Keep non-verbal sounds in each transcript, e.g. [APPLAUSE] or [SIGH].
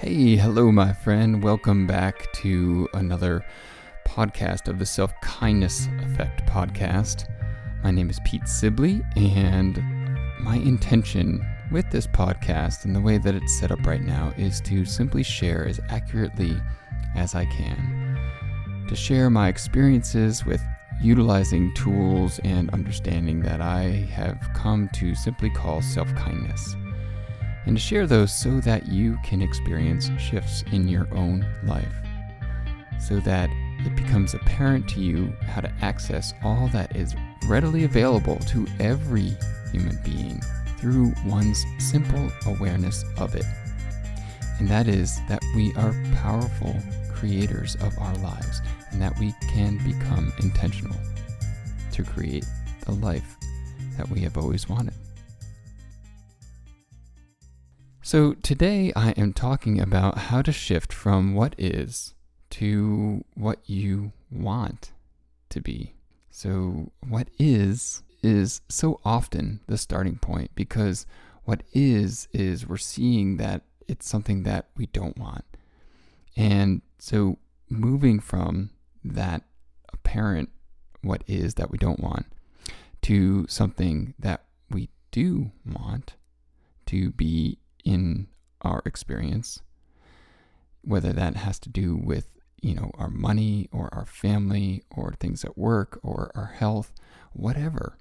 Hey, hello, my friend. Welcome back to another podcast of the Self Kindness Effect podcast. My name is Pete Sibley, and my intention with this podcast and the way that it's set up right now is to simply share as accurately as I can. To share my experiences with utilizing tools and understanding that I have come to simply call self kindness and to share those so that you can experience shifts in your own life, so that it becomes apparent to you how to access all that is readily available to every human being through one's simple awareness of it. And that is that we are powerful creators of our lives and that we can become intentional to create the life that we have always wanted. So, today I am talking about how to shift from what is to what you want to be. So, what is is so often the starting point because what is is we're seeing that it's something that we don't want. And so, moving from that apparent what is that we don't want to something that we do want to be in our experience, whether that has to do with you know our money or our family or things at work or our health, whatever.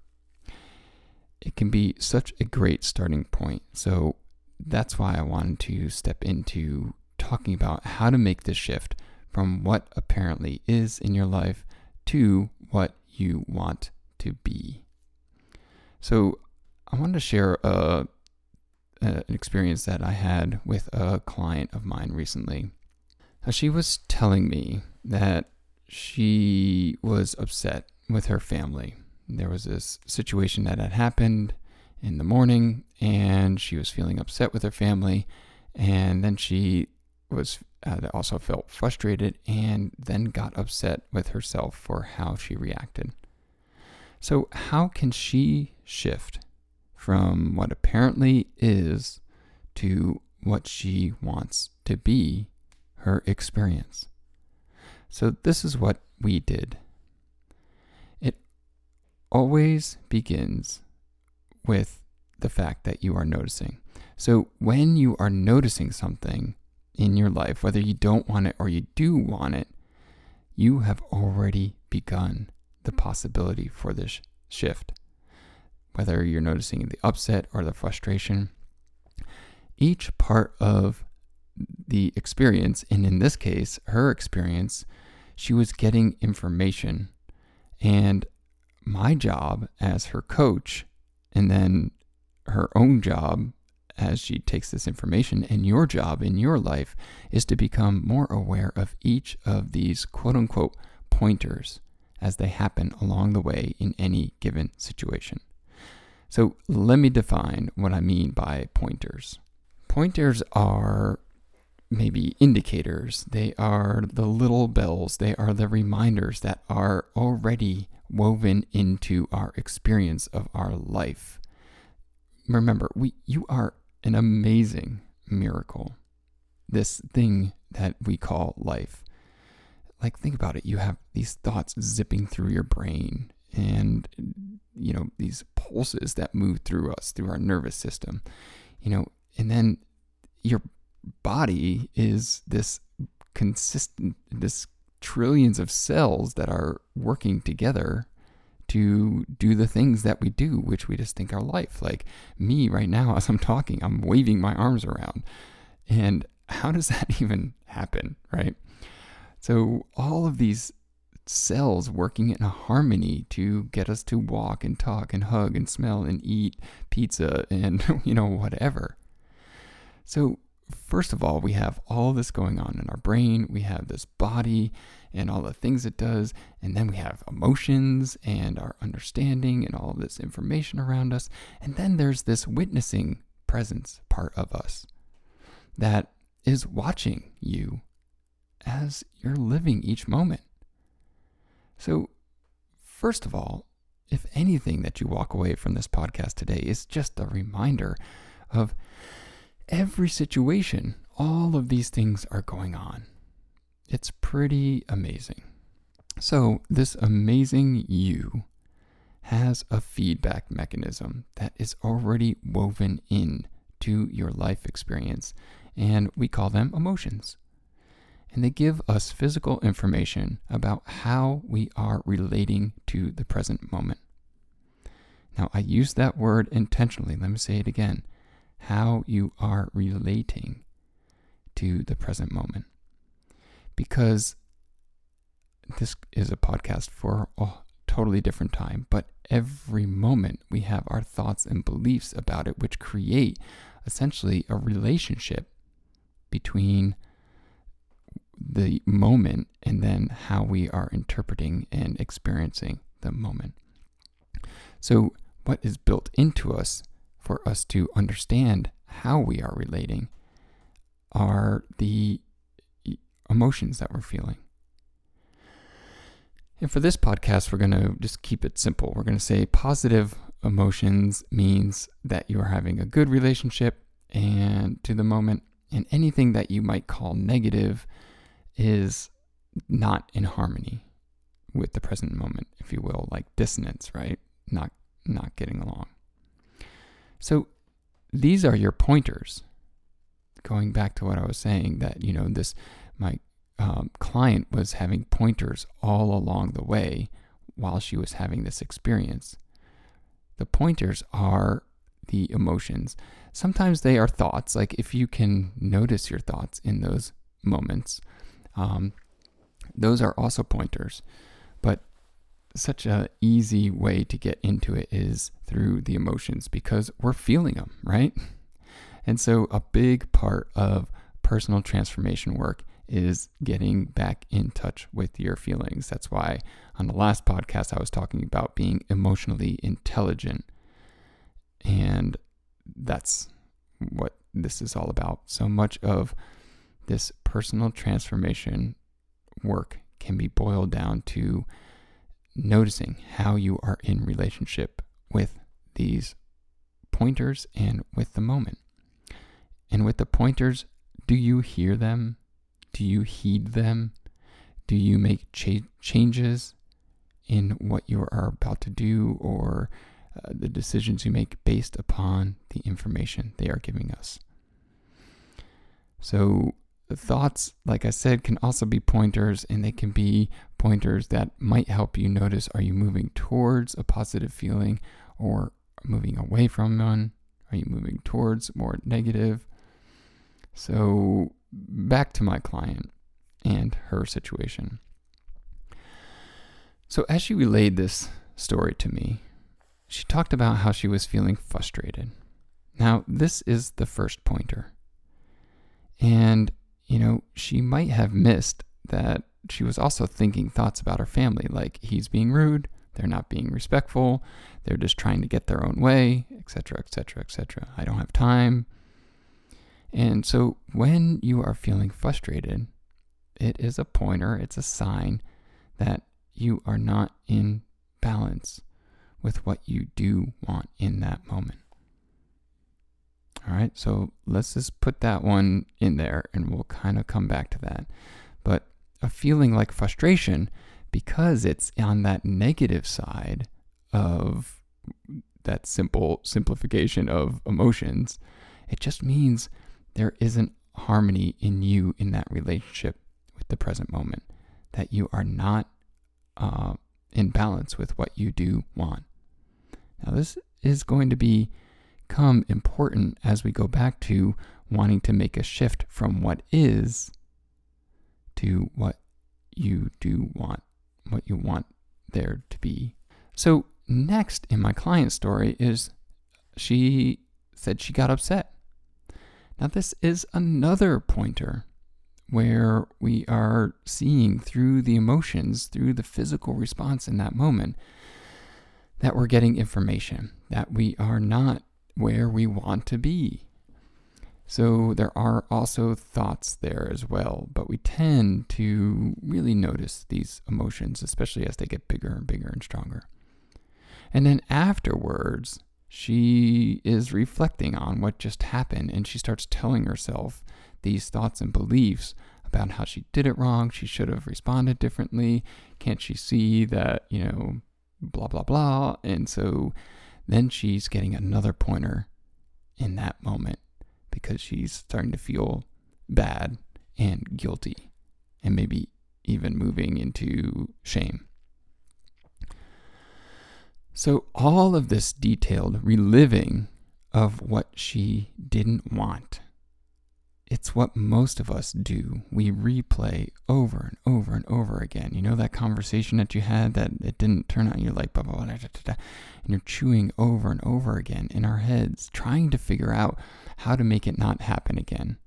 It can be such a great starting point. So that's why I wanted to step into talking about how to make this shift from what apparently is in your life to what you want to be. So I wanted to share a an experience that I had with a client of mine recently. Now, she was telling me that she was upset with her family. There was this situation that had happened in the morning, and she was feeling upset with her family. And then she was uh, also felt frustrated and then got upset with herself for how she reacted. So, how can she shift from what apparently is to what she wants to be her experience. So, this is what we did. It always begins with the fact that you are noticing. So, when you are noticing something in your life, whether you don't want it or you do want it, you have already begun the possibility for this shift whether you're noticing the upset or the frustration. Each part of the experience, and in this case, her experience, she was getting information. And my job as her coach, and then her own job as she takes this information, and your job in your life is to become more aware of each of these quote unquote pointers as they happen along the way in any given situation. So let me define what I mean by pointers. Pointers are maybe indicators, they are the little bells, they are the reminders that are already woven into our experience of our life. Remember, we you are an amazing miracle. This thing that we call life. Like think about it, you have these thoughts zipping through your brain and you know these pulses that move through us through our nervous system you know and then your body is this consistent this trillions of cells that are working together to do the things that we do which we just think are life. Like me right now [LAUGHS] as i'm talking i'm waving my arms around. And how does that [LAUGHS] even happen right? So all of these cells working in harmony to get us to walk and talk and hug and smell and eat pizza and, [LAUGHS] you know, whatever. So, first of all, we have all this going on in our brain. We have this body and all the things it does. And then we have emotions and our understanding and all this information around us. And then there's this witnessing presence part of us that is watching you as you're living each moment. So, first of all, if anything that you walk away from this podcast today is just a reminder of every situation, all of these things are going on. It's pretty amazing. So, this amazing you has a feedback mechanism that is already woven in to your life experience, and we call them emotions. And they give us physical information about how we are relating to the present moment. Now, I use that word intentionally. Let me say it again how you are relating to the present moment. Because this is a podcast for a totally different time, but every moment we have our thoughts and beliefs about it, which create essentially a relationship between the moment and then how we are interpreting and experiencing the moment. So, what is built into us for us to understand how we are relating are the emotions that we're feeling. And for this podcast, we're going to just keep it simple. We're going to say positive emotions means that you are having a good relationship and to the moment, and anything that you might call negative is not in harmony with the present moment, if you will, like dissonance, right? Not not getting along. So these are your pointers. Going back to what I was saying, that you know this my um, client was having pointers all along the way while she was having this experience. The pointers are the emotions. Sometimes they are thoughts, like if you can notice your thoughts in those moments, um, those are also pointers. But such a easy way to get into it is through the emotions because we're feeling them, right? And so a big part of personal transformation work is getting back in touch with your feelings. That's why on the last podcast I was talking about being emotionally intelligent. And that's what this is all about. So much of this personal transformation work can be boiled down to noticing how you are in relationship with these pointers and with the moment. And with the pointers, do you hear them? Do you heed them? Do you make cha- changes in what you are about to do or uh, the decisions you make based upon the information they are giving us? So, thoughts, like I said, can also be pointers, and they can be pointers that might help you notice are you moving towards a positive feeling or moving away from one? Are you moving towards more negative? So, back to my client and her situation. So, as she relayed this story to me, she talked about how she was feeling frustrated. Now, this is the first pointer. And you know, she might have missed that she was also thinking thoughts about her family, like he's being rude, they're not being respectful, they're just trying to get their own way, etc., etc., etc. I don't have time. And so when you are feeling frustrated, it is a pointer, it's a sign that you are not in balance with what you do want in that moment. All right, so let's just put that one in there and we'll kind of come back to that. But a feeling like frustration, because it's on that negative side of that simple simplification of emotions, it just means there isn't harmony in you in that relationship with the present moment, that you are not uh, in balance with what you do want. Now, this is going to be become important as we go back to wanting to make a shift from what is to what you do want, what you want there to be. So, next in my client story is she said she got upset. Now, this is another pointer where we are seeing through the emotions, through the physical response in that moment, that we're getting information, that we are not where we want to be. So there are also thoughts there as well, but we tend to really notice these emotions, especially as they get bigger and bigger and stronger. And then afterwards, she is reflecting on what just happened and she starts telling herself these thoughts and beliefs about how she did it wrong. She should have responded differently. Can't she see that, you know, blah, blah, blah. And so then she's getting another pointer in that moment because she's starting to feel bad and guilty and maybe even moving into shame. So, all of this detailed reliving of what she didn't want it's what most of us do. We replay over and over and over again. You know that conversation that you had that it didn't turn out, you're like, blah, blah, blah, da, da, da, and you're chewing over and over again in our heads, trying to figure out how to make it not happen again.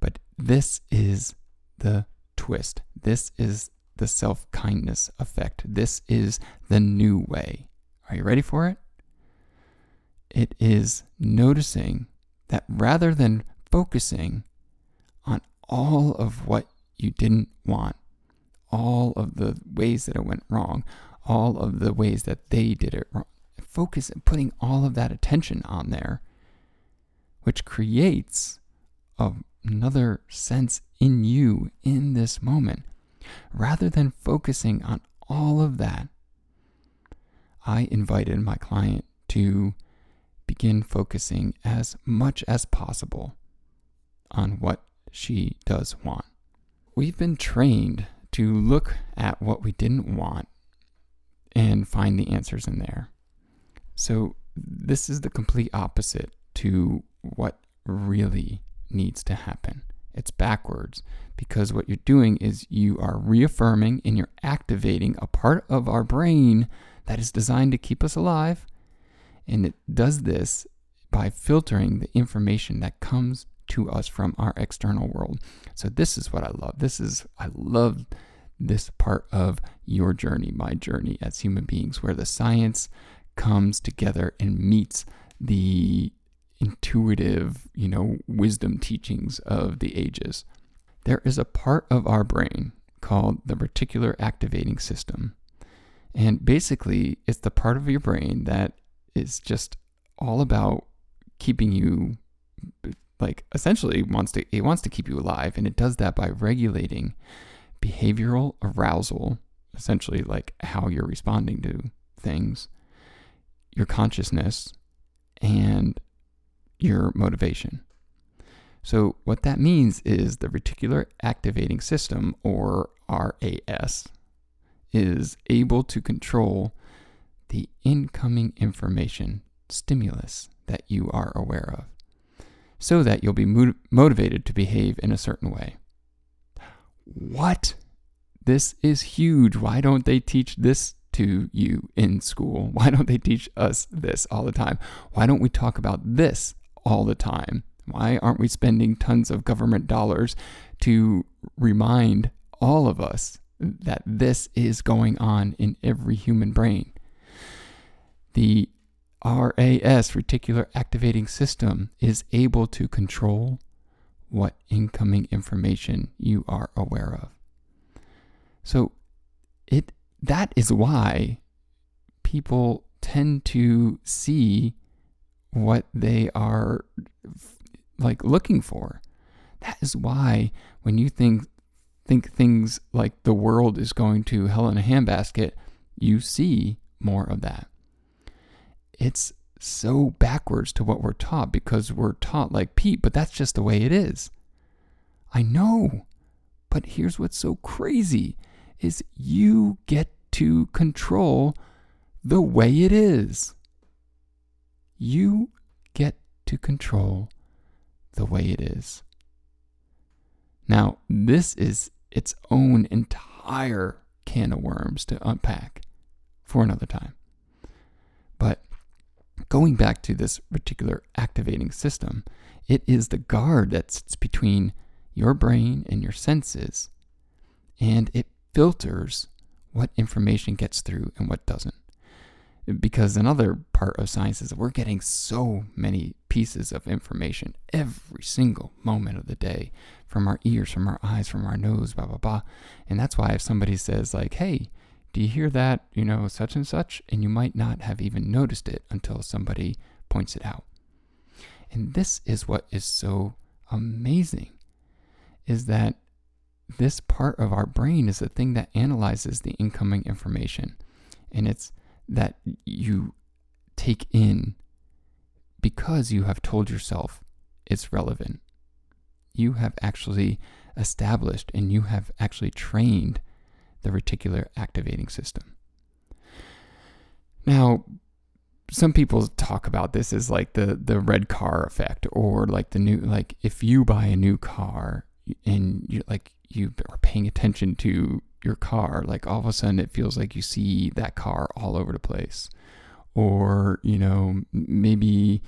But this is the twist. This is the self kindness effect. This is the new way. Are you ready for it? It is noticing that rather than focusing on all of what you didn't want, all of the ways that it went wrong, all of the ways that they did it wrong. Focus putting all of that attention on there, which creates a, another sense in you in this moment. Rather than focusing on all of that, I invited my client to begin focusing as much as possible on what she does want. We've been trained to look at what we didn't want and find the answers in there. So, this is the complete opposite to what really needs to happen. It's backwards because what you're doing is you are reaffirming and you're activating a part of our brain that is designed to keep us alive. And it does this by filtering the information that comes to us from our external world. So this is what I love. This is I love this part of your journey, my journey as human beings where the science comes together and meets the intuitive, you know, wisdom teachings of the ages. There is a part of our brain called the reticular activating system. And basically, it's the part of your brain that is just all about keeping you like essentially wants to it wants to keep you alive and it does that by regulating behavioral arousal essentially like how you're responding to things your consciousness and your motivation. So what that means is the reticular activating system or RAS is able to control the incoming information stimulus that you are aware of so that you'll be mo- motivated to behave in a certain way. What? This is huge. Why don't they teach this to you in school? [LAUGHS] Why don't they teach us this all the time? Why don't we talk about this all the time? Why aren't we spending tons of government dollars to remind all of us that this is going on in every human brain? The RAS, reticular activating system, is able to control what incoming information you are aware of. So it that is why people tend to see what they are like looking for. That is why when you think think things like the world is going to hell in a handbasket, you see more of that it's so backwards to what we're taught because we're taught like Pete, but that's just the way it is. I know. But here's what's so crazy is you get to control the way it is. You get to control the way it is. Now, this is its own entire can of worms to unpack for another time. But going back to this reticular activating system, it is the guard that sits between your brain and your senses, and it filters what information gets through and what doesn't. Because another part of science is we're getting so many pieces of information every single moment of the day from our ears, from our eyes, from our nose, blah, blah, blah. And that's why if somebody says, like, hey, do you hear that, you know, such and such? And you might not have even noticed it until somebody points it out. And this is what is so amazing is that this part of our brain is the thing that analyzes the incoming information. And it's that you take in because you have told yourself it's relevant. You have actually established and you have actually trained the reticular activating system. Now, some people talk about this as like the the red car effect or like the new like if you buy a new car and you like you are paying attention to your car like all of a sudden it feels like you see that car all over the place or you know maybe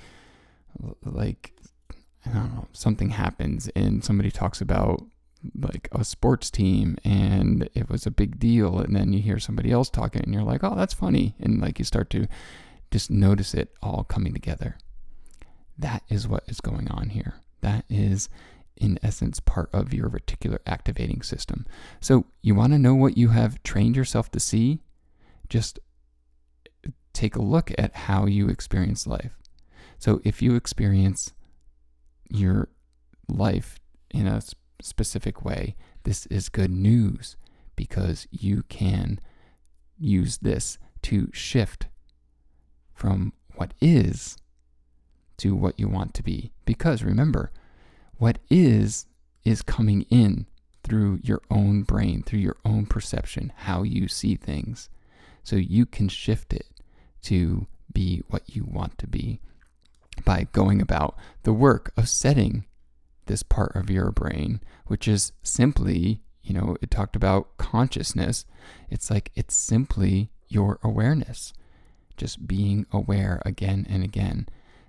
like I don't know something happens and somebody talks about like a sports team and it was a big deal and then you hear somebody else talking and you're like oh that's funny and like you start to just notice it all coming together. That is what is going on here. That is in essence part of your reticular activating system. So you want to know what you have trained yourself to see? Just take a look at how you experience life. So if you experience your life in a specific way, this is good news because you can use this to shift from what is to what you want to be. Because remember, what is is coming in through your own brain, through your own perception, how you see things. So you can shift it to be what you want to be by going about the work of setting this part of your brain, which is simply, you know, it talked about consciousness. It's like it's simply your awareness, just being aware again and again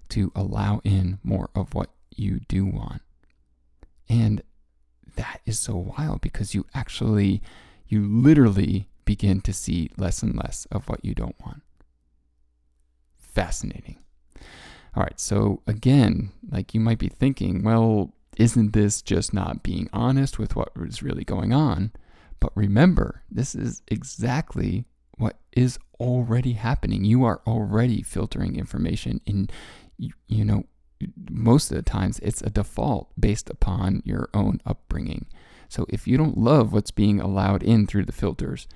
to allow in more of what you do want. And that is so wild because you actually, you literally begin to see less and less of what you don't want. Fascinating. All right, so again, like you might be thinking, well, isn't this just not being honest with what is really going on? But remember, this is exactly what is already happening. You are already filtering information in, you, you know, most of the times it's a default based upon your own upbringing. So if you don't love what's being allowed in through the filters,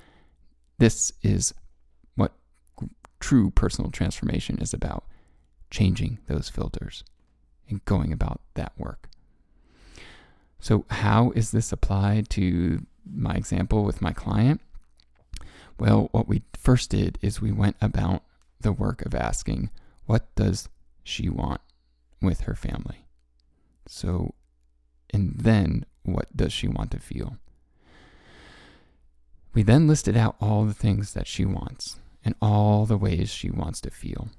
this is what true personal transformation is about changing those filters and going about that work. So, how is this applied to my example with my client? Well, what we first did is we went about the work of asking, what does she want with her family? So, and then what does she want to feel? We then listed out all the things that she wants and all the ways she wants to feel.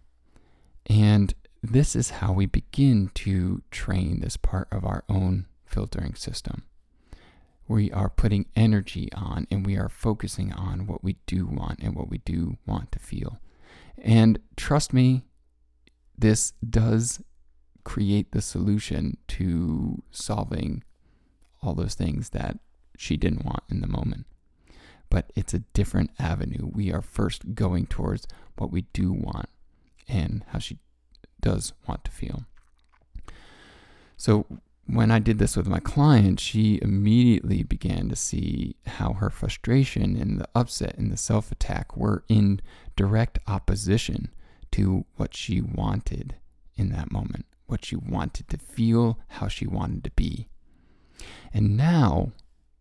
And this is how we begin to train this part of our own filtering system. We are putting energy on and we are focusing on what we do want and what we do want to feel. And trust me, this does create the solution to solving all those things that she didn't want in the moment. But it's a different avenue. We are first going towards what we do want and how she does want to feel. So, when I did this with my client, she immediately began to see how her frustration and the upset and the self attack were in direct opposition to what she wanted in that moment, what she wanted to feel, how she wanted to be. And now,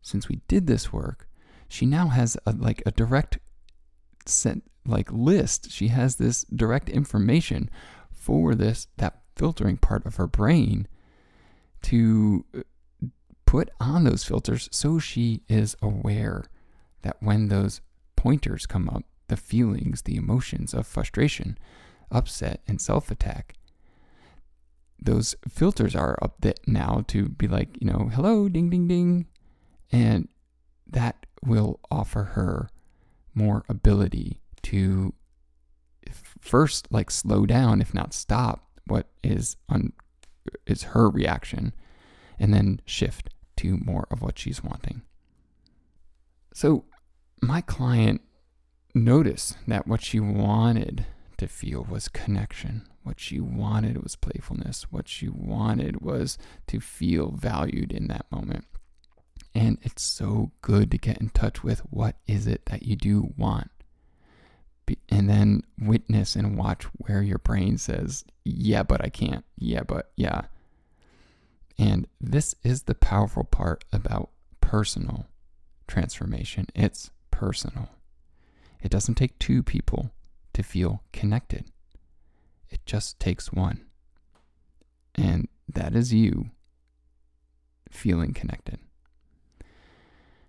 since we did this work, she now has a, like a direct set like list. She has this direct information for this that filtering part of her brain to uh, put on those filters so she is aware that when those pointers come up, the feelings, the emotions of frustration, upset, and self attack, those filters are up there now to be like, you know, hello, ding, ding, ding. And that will offer her more ability to first like slow down, if not stop, what is on is her reaction, and then shift to more of what she's wanting. So my client noticed that what she wanted to feel was connection, What she wanted was playfulness. What she wanted was to feel valued in that moment. And it's so good to get in touch with what is it that you do want. And then witness and watch where your brain says, yeah, but I can't. Yeah, but yeah. And this is the powerful part about personal transformation. It's personal. It doesn't take two people to feel connected, it just takes one. And that is you feeling connected.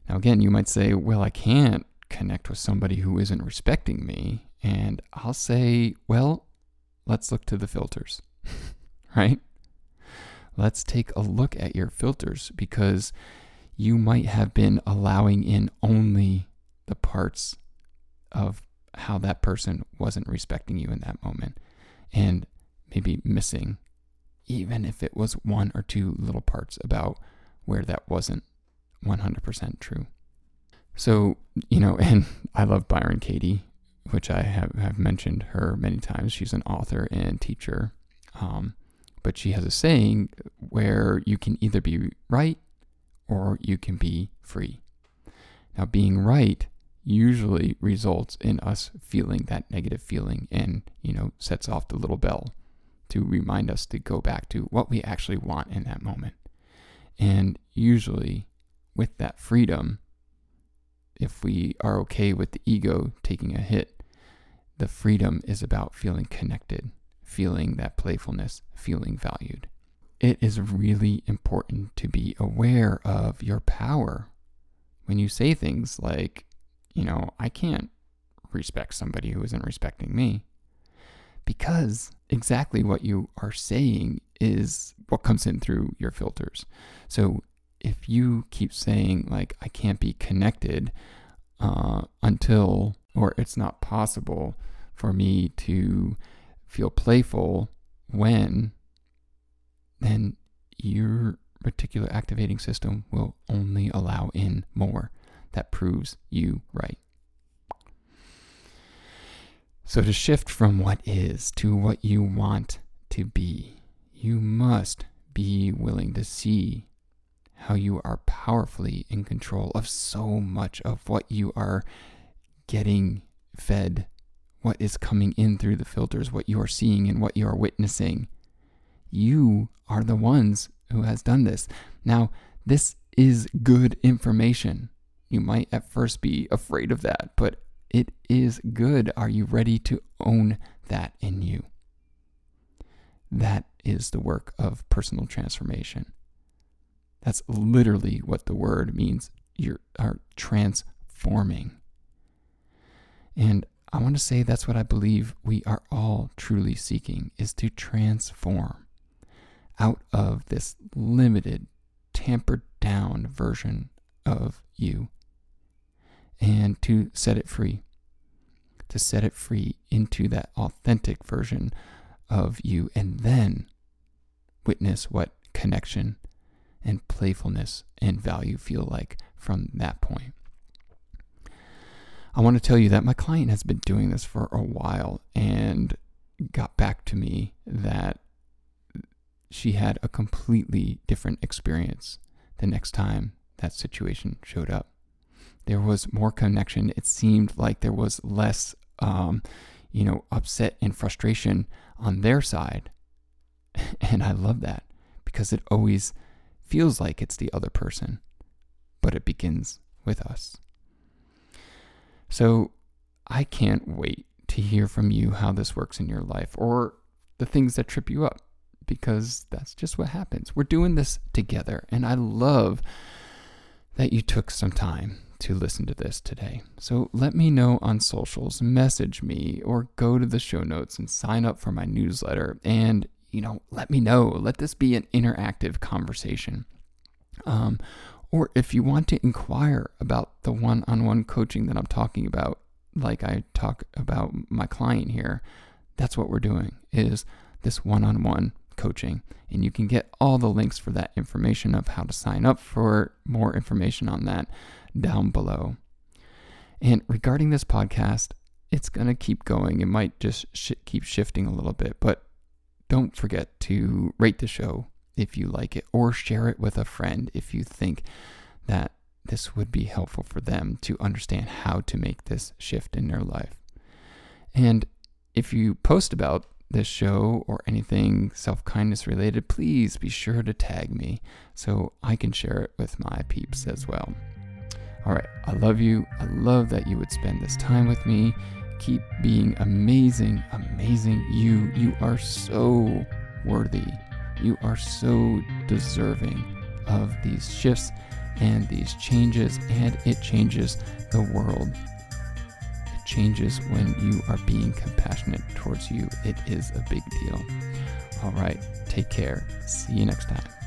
Now, again, you might say, well, I can't connect with somebody who isn't respecting me. And I'll say, well, let's look to the filters, [LAUGHS] right? Let's take a look at your filters because you might have been allowing in only the parts of how that person wasn't respecting you in that moment and maybe missing, even if it was one or two little parts about where that wasn't 100% true. So, you know, [LAUGHS] and I love Byron Katie, which I have, have mentioned her many times. She's an author and teacher. Um, but she has a saying where you can either be right or you can be free. Now, being right usually results in us feeling that negative feeling and, you know, sets off the little bell to remind us to go back to what we actually want in that moment. And usually, with that freedom, if we are okay with the ego taking a hit, the freedom is about feeling connected, feeling that playfulness, feeling valued. It is really important to be aware of your power when you say things like, you know, I can't respect somebody who isn't respecting me. Because exactly what you are saying is what comes in through your filters. So if you keep saying, like, I can't be connected uh, until, or it's not possible for me to feel playful when, then your reticular activating system will only allow in more that proves you right. So, to shift from what is to what you want to be, you must be willing to see how you are powerfully in control of so much of what you are getting fed, what is coming in through the filters, what you are seeing and what you are witnessing. You are the ones who has done this. Now, this is good information. You might at first be afraid of that, but it is good. Are you ready to own that in you? That is the work of personal transformation. That's literally what the word means. You are transforming. And I want to say that's what I believe we are all truly seeking is to transform out of this limited, tampered down version of you and to set it free, to set it free into that authentic version of you, and then witness what connection and playfulness and value feel like from that point. I want to tell you that my client has been doing this for a while and got back to me that she had a completely different experience the next time that situation showed up there was more connection. It seemed like there was less, um, you know, upset and frustration on their side. [LAUGHS] And I love that because it always feels like it's the other person, but it begins with us. So I can't wait to hear from you how this works in your life or the things that trip you up because that's just what happens. We're doing this together. And I love that you took some time to listen to this today. So let me know on socials, message me, or go to the show notes and sign up for my newsletter. And, you know, let me know. Let this be an interactive conversation. Um, or if you want to inquire about the one on one coaching that I'm talking about, like I talk about my client here, that's what we're doing is this one on one coaching. And you can get all the links for that information of how to sign up for more information on that down below. And regarding this podcast, it's going to keep going. It might just sh- keep shifting a little bit, but don't forget to rate the show if you like it or share it with a friend if you think that this would be helpful for them to understand how to make this shift in their life. And if you post about this show or anything self kindness related, please be sure to tag me so I can share it with my peeps as well. All right, I love you. I love that you would spend this time with me. Keep being amazing, amazing. You, you are so worthy. You are so deserving of these shifts and these changes, and it changes the world. It changes when you are being compassionate towards you. It is a big deal. All right, take care. See you next time.